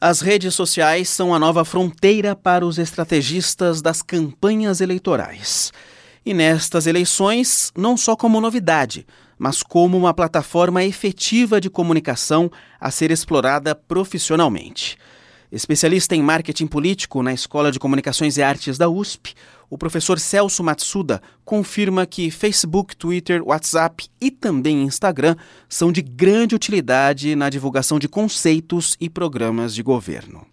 As redes sociais são a nova fronteira para os estrategistas das campanhas eleitorais. E nestas eleições, não só como novidade, mas como uma plataforma efetiva de comunicação a ser explorada profissionalmente. Especialista em marketing político na Escola de Comunicações e Artes da USP, o professor Celso Matsuda confirma que Facebook, Twitter, WhatsApp e também Instagram são de grande utilidade na divulgação de conceitos e programas de governo.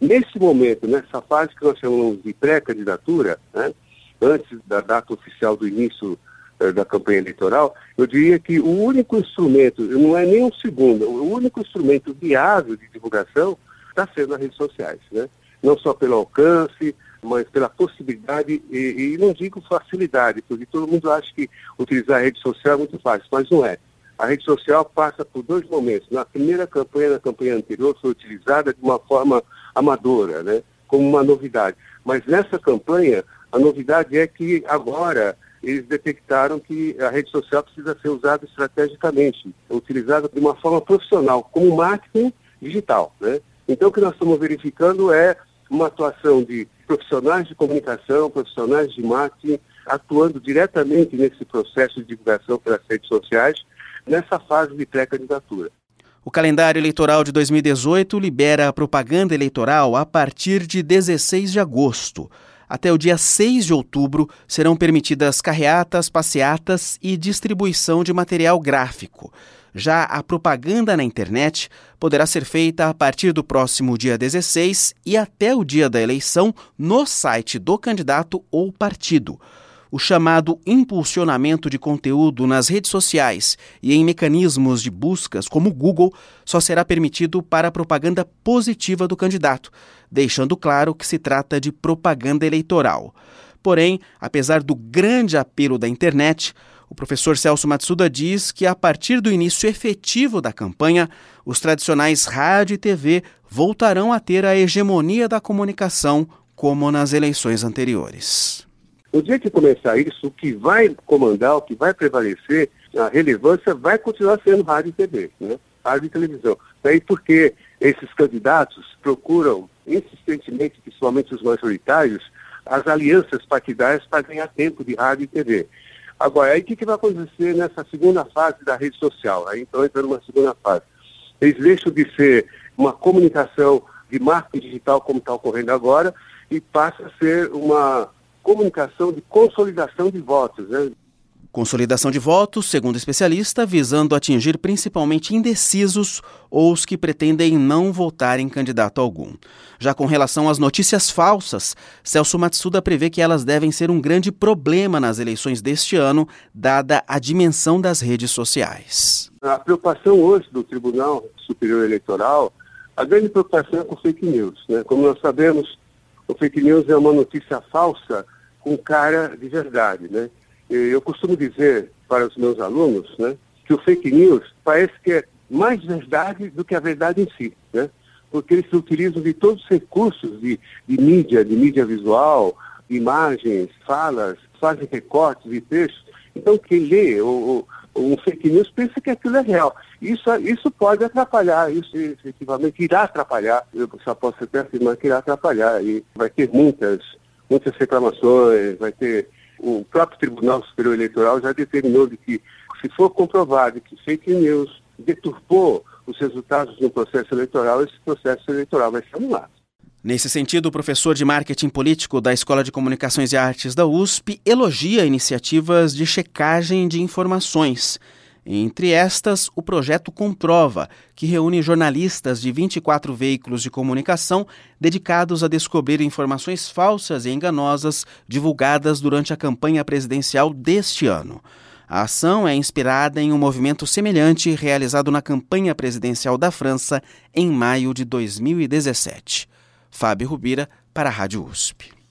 Nesse momento, nessa fase que nós chamamos de pré-candidatura, né, antes da data oficial do início eh, da campanha eleitoral, eu diria que o único instrumento, não é nem um segundo, o único instrumento viável de divulgação está sendo as redes sociais, né? Não só pelo alcance, mas pela possibilidade, e, e, não digo facilidade, porque todo mundo acha que utilizar a rede social é muito fácil, mas não é. A rede social passa por dois momentos. Na primeira campanha, na campanha anterior, foi utilizada de uma forma amadora, né? como uma novidade. Mas nessa campanha, a novidade é que agora eles detectaram que a rede social precisa ser usada estrategicamente, utilizada de uma forma profissional, como marketing digital. Né? Então, o que nós estamos verificando é uma atuação de profissionais de comunicação, profissionais de marketing, atuando diretamente nesse processo de divulgação pelas redes sociais, nessa fase de pré-candidatura. O calendário eleitoral de 2018 libera a propaganda eleitoral a partir de 16 de agosto. Até o dia 6 de outubro serão permitidas carreatas, passeatas e distribuição de material gráfico. Já a propaganda na internet poderá ser feita a partir do próximo dia 16 e até o dia da eleição no site do candidato ou partido. O chamado impulsionamento de conteúdo nas redes sociais e em mecanismos de buscas como o Google só será permitido para a propaganda positiva do candidato, deixando claro que se trata de propaganda eleitoral. Porém, apesar do grande apelo da internet, o professor Celso Matsuda diz que, a partir do início efetivo da campanha, os tradicionais rádio e TV voltarão a ter a hegemonia da comunicação, como nas eleições anteriores. No dia que começar isso, o que vai comandar, o que vai prevalecer, a relevância vai continuar sendo rádio e TV, né? rádio e televisão. Daí porque esses candidatos procuram insistentemente, principalmente os majoritários, as alianças partidárias para ganhar tempo de rádio e TV. Agora, aí o que, que vai acontecer nessa segunda fase da rede social? Aí então entra numa segunda fase. Eles deixam de ser uma comunicação de marketing digital como está ocorrendo agora e passa a ser uma comunicação de consolidação de votos, né? Consolidação de votos, segundo especialista, visando atingir principalmente indecisos ou os que pretendem não votar em candidato algum. Já com relação às notícias falsas, Celso Matsuda prevê que elas devem ser um grande problema nas eleições deste ano, dada a dimensão das redes sociais. A preocupação hoje do Tribunal Superior Eleitoral, a grande preocupação é com fake news. Né? Como nós sabemos, o fake news é uma notícia falsa com cara de verdade, né? Eu costumo dizer para os meus alunos né, que o fake news parece que é mais verdade do que a verdade em si, né? porque eles utilizam de todos os recursos de, de mídia, de mídia visual, imagens, falas, fazem recortes de textos. Então, quem lê o, o, um fake news pensa que aquilo é real. Isso, isso pode atrapalhar, isso efetivamente irá atrapalhar. Eu só posso até afirmar que irá atrapalhar. E vai ter muitas, muitas reclamações, vai ter o próprio Tribunal Superior Eleitoral já determinou de que, se for comprovado que fake news deturpou os resultados no processo eleitoral, esse processo eleitoral vai ser anulado. Nesse sentido, o professor de marketing político da Escola de Comunicações e Artes da USP elogia iniciativas de checagem de informações entre estas, o projeto Comprova, que reúne jornalistas de 24 veículos de comunicação dedicados a descobrir informações falsas e enganosas divulgadas durante a campanha presidencial deste ano. A ação é inspirada em um movimento semelhante realizado na campanha presidencial da França em maio de 2017. Fábio Rubira, para a Rádio USP.